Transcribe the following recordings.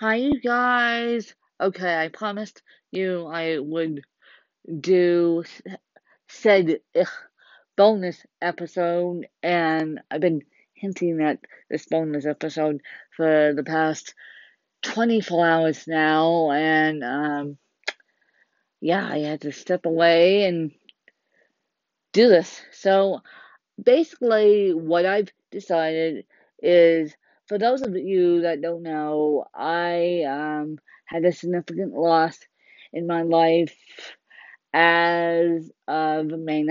Hi, you guys. Okay, I promised you I would do said ugh, bonus episode, and I've been hinting at this bonus episode for the past 24 hours now, and um, yeah, I had to step away and do this. So basically, what I've decided is for those of you that don't know, I um, had a significant loss in my life as of May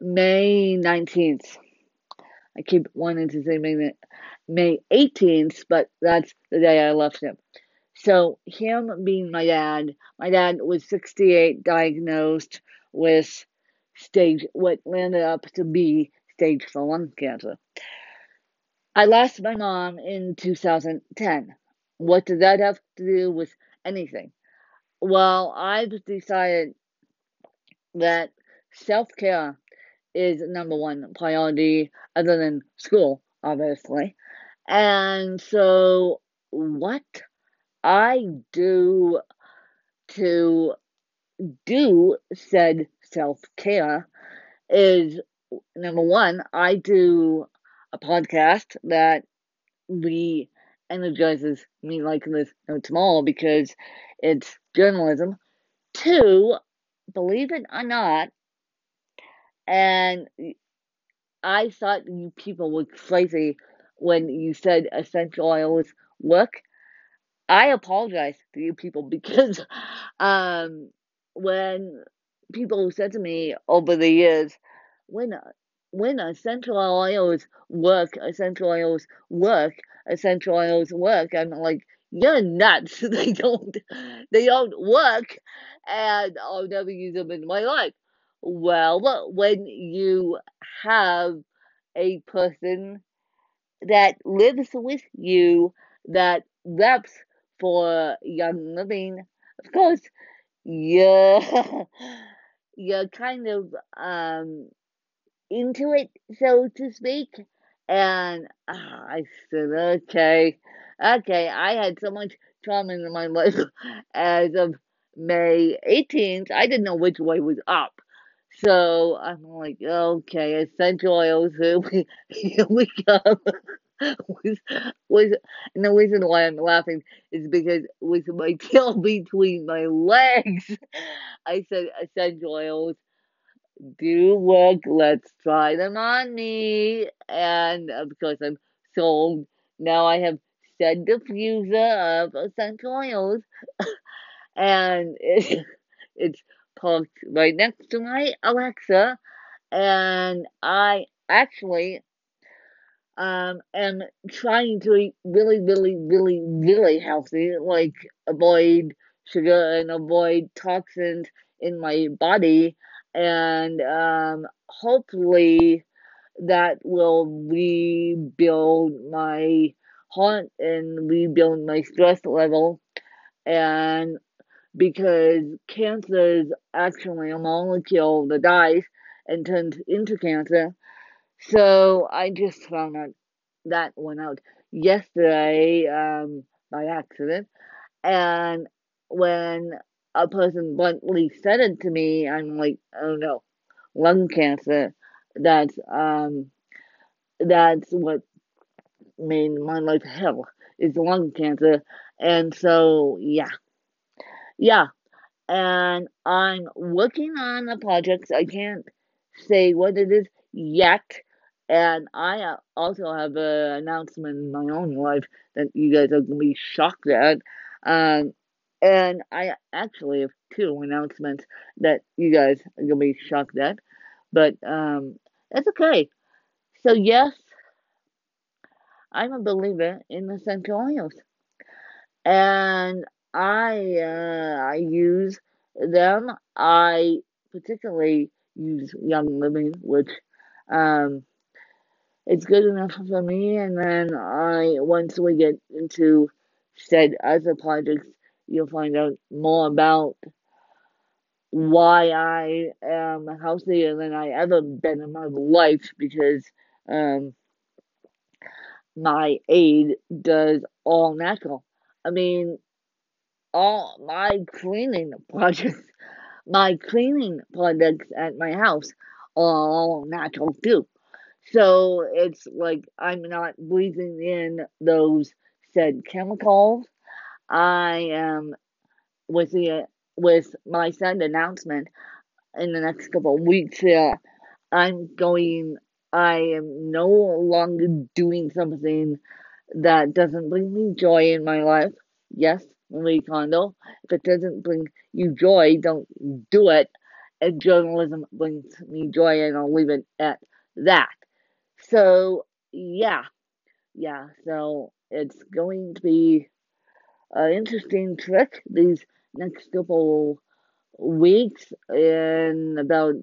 May 19th. I keep wanting to say May, May 18th, but that's the day I left him. So, him being my dad, my dad was 68, diagnosed with stage, what landed up to be stage 4 lung cancer. I lost my mom in 2010. What did that have to do with anything? Well, I've decided that self care is number one priority, other than school, obviously. And so, what I do to do said self care is number one, I do a podcast that re energizes me like this tomorrow because it's journalism. Two, believe it or not, and I thought you people were crazy when you said essential oils work. I apologize to you people because um, when people said to me over the years, when when essential oils work, essential oils work, essential oils work. I'm like, you're nuts. they don't, they don't work, and I'll never use them in my life. Well, when you have a person that lives with you that reps for Young Living, of course, you're you're kind of um into it, so to speak. And uh, I said, okay, okay. I had so much trauma in my life as of May 18th. I didn't know which way was up. So I'm like, okay, essential oils, here we, here we come. was, was, and the reason why I'm laughing is because with my tail between my legs, I said essential oils do work. Let's try them on me. And of course, I'm sold. Now I have said diffuser of essential oils, and it, it's parked right next to my Alexa. And I actually um am trying to eat really, really, really, really healthy, like avoid sugar and avoid toxins in my body and um, hopefully that will rebuild my heart and rebuild my stress level. And because cancer is actually a molecule that dies and turns into cancer. So i just found out that one out yesterday um, by accident. And when a person bluntly said it to me, I'm like, oh no, lung cancer. That's um, that's what made my life hell is lung cancer, and so yeah, yeah, and I'm working on a project. I can't say what it is yet. And I also have an announcement in my own life that you guys are gonna be shocked at. Um, and I actually have two announcements that you guys are gonna be shocked at, but um, it's okay. So yes, I'm a believer in essential oils, and I uh, I use them. I particularly use Young Living, which um, it's good enough for me. And then I once we get into said other projects you'll find out more about why I am healthier than I ever been in my life because um, my aide does all natural. I mean, all my cleaning projects, my cleaning products at my house are all natural too. So it's like I'm not breathing in those said chemicals. I am with the with my said announcement in the next couple of weeks here. I'm going. I am no longer doing something that doesn't bring me joy in my life. Yes, Marie Kondo. If it doesn't bring you joy, don't do it. And journalism brings me joy, and I'll leave it at that. So, yeah, yeah, so it's going to be an interesting trick these next couple weeks in about,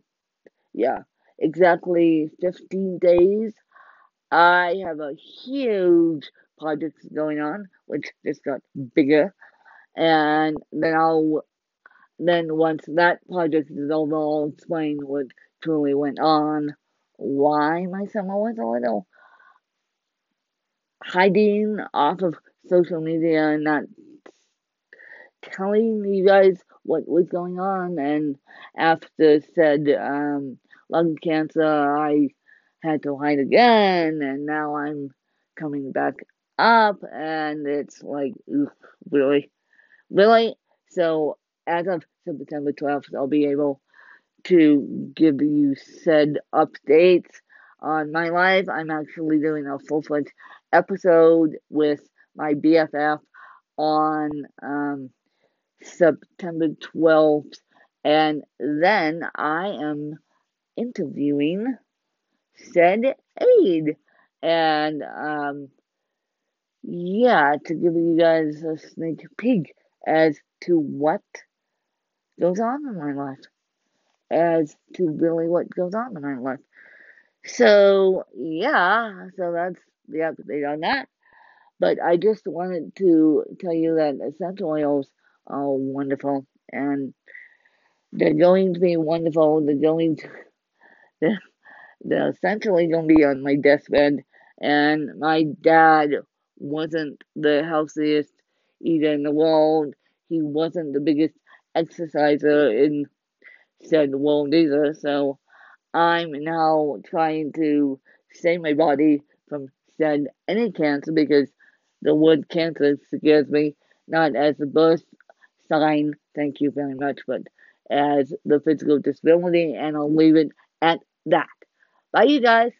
yeah, exactly 15 days. I have a huge project going on, which just got bigger, and then I'll then once that project is over, I'll explain what truly went on, why my summer was a little hiding off of social media and not telling you guys what was going on. And after said um, lung cancer, I had to hide again, and now I'm coming back up, and it's like, oof, really, really. So as of September 12th, I'll be able to give you said updates on my life. I'm actually doing a full fledged episode with my BFF on um, September 12th, and then I am interviewing said aide. And um, yeah, to give you guys a sneak peek as to what goes on in my life, as to really what goes on in my life. So, yeah, so that's the update on that. But I just wanted to tell you that essential oils are wonderful and they're going to be wonderful. They're going to, they're, they're essentially going to be on my deathbed. And my dad wasn't the healthiest eater in the world. He wasn't the biggest exerciser in said world either. So I'm now trying to save my body from said any cancer because the word cancer scares me, not as a birth sign, thank you very much, but as the physical disability, and I'll leave it at that. Bye, you guys.